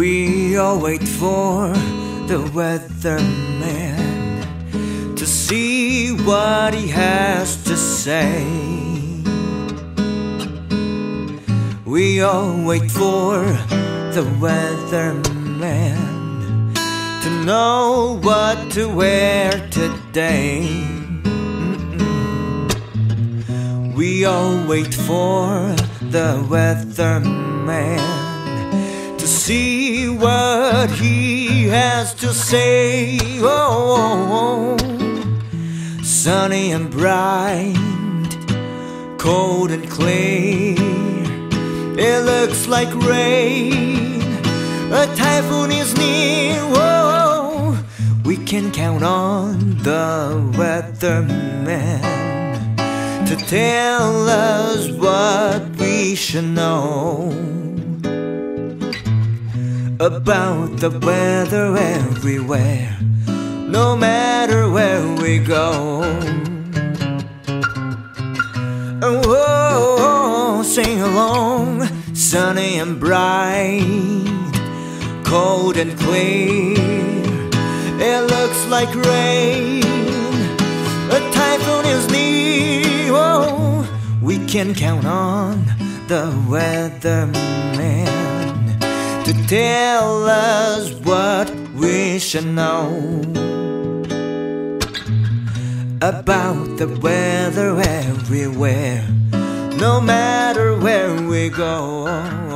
We all wait for the weatherman to see what he has to say. We all wait for the weatherman to know what to wear today. We all wait for the weatherman to see what he has to say. Oh, sunny and bright, cold and clear. It looks like rain. A typhoon is near. Oh, we can count on the weatherman to tell us what we should know about the weather everywhere, no matter where we go. Oh, oh, oh, sing along, sunny and bright, cold and clear. It looks like rain, can count on the weatherman to tell us what we should know about the weather everywhere, no matter where we go.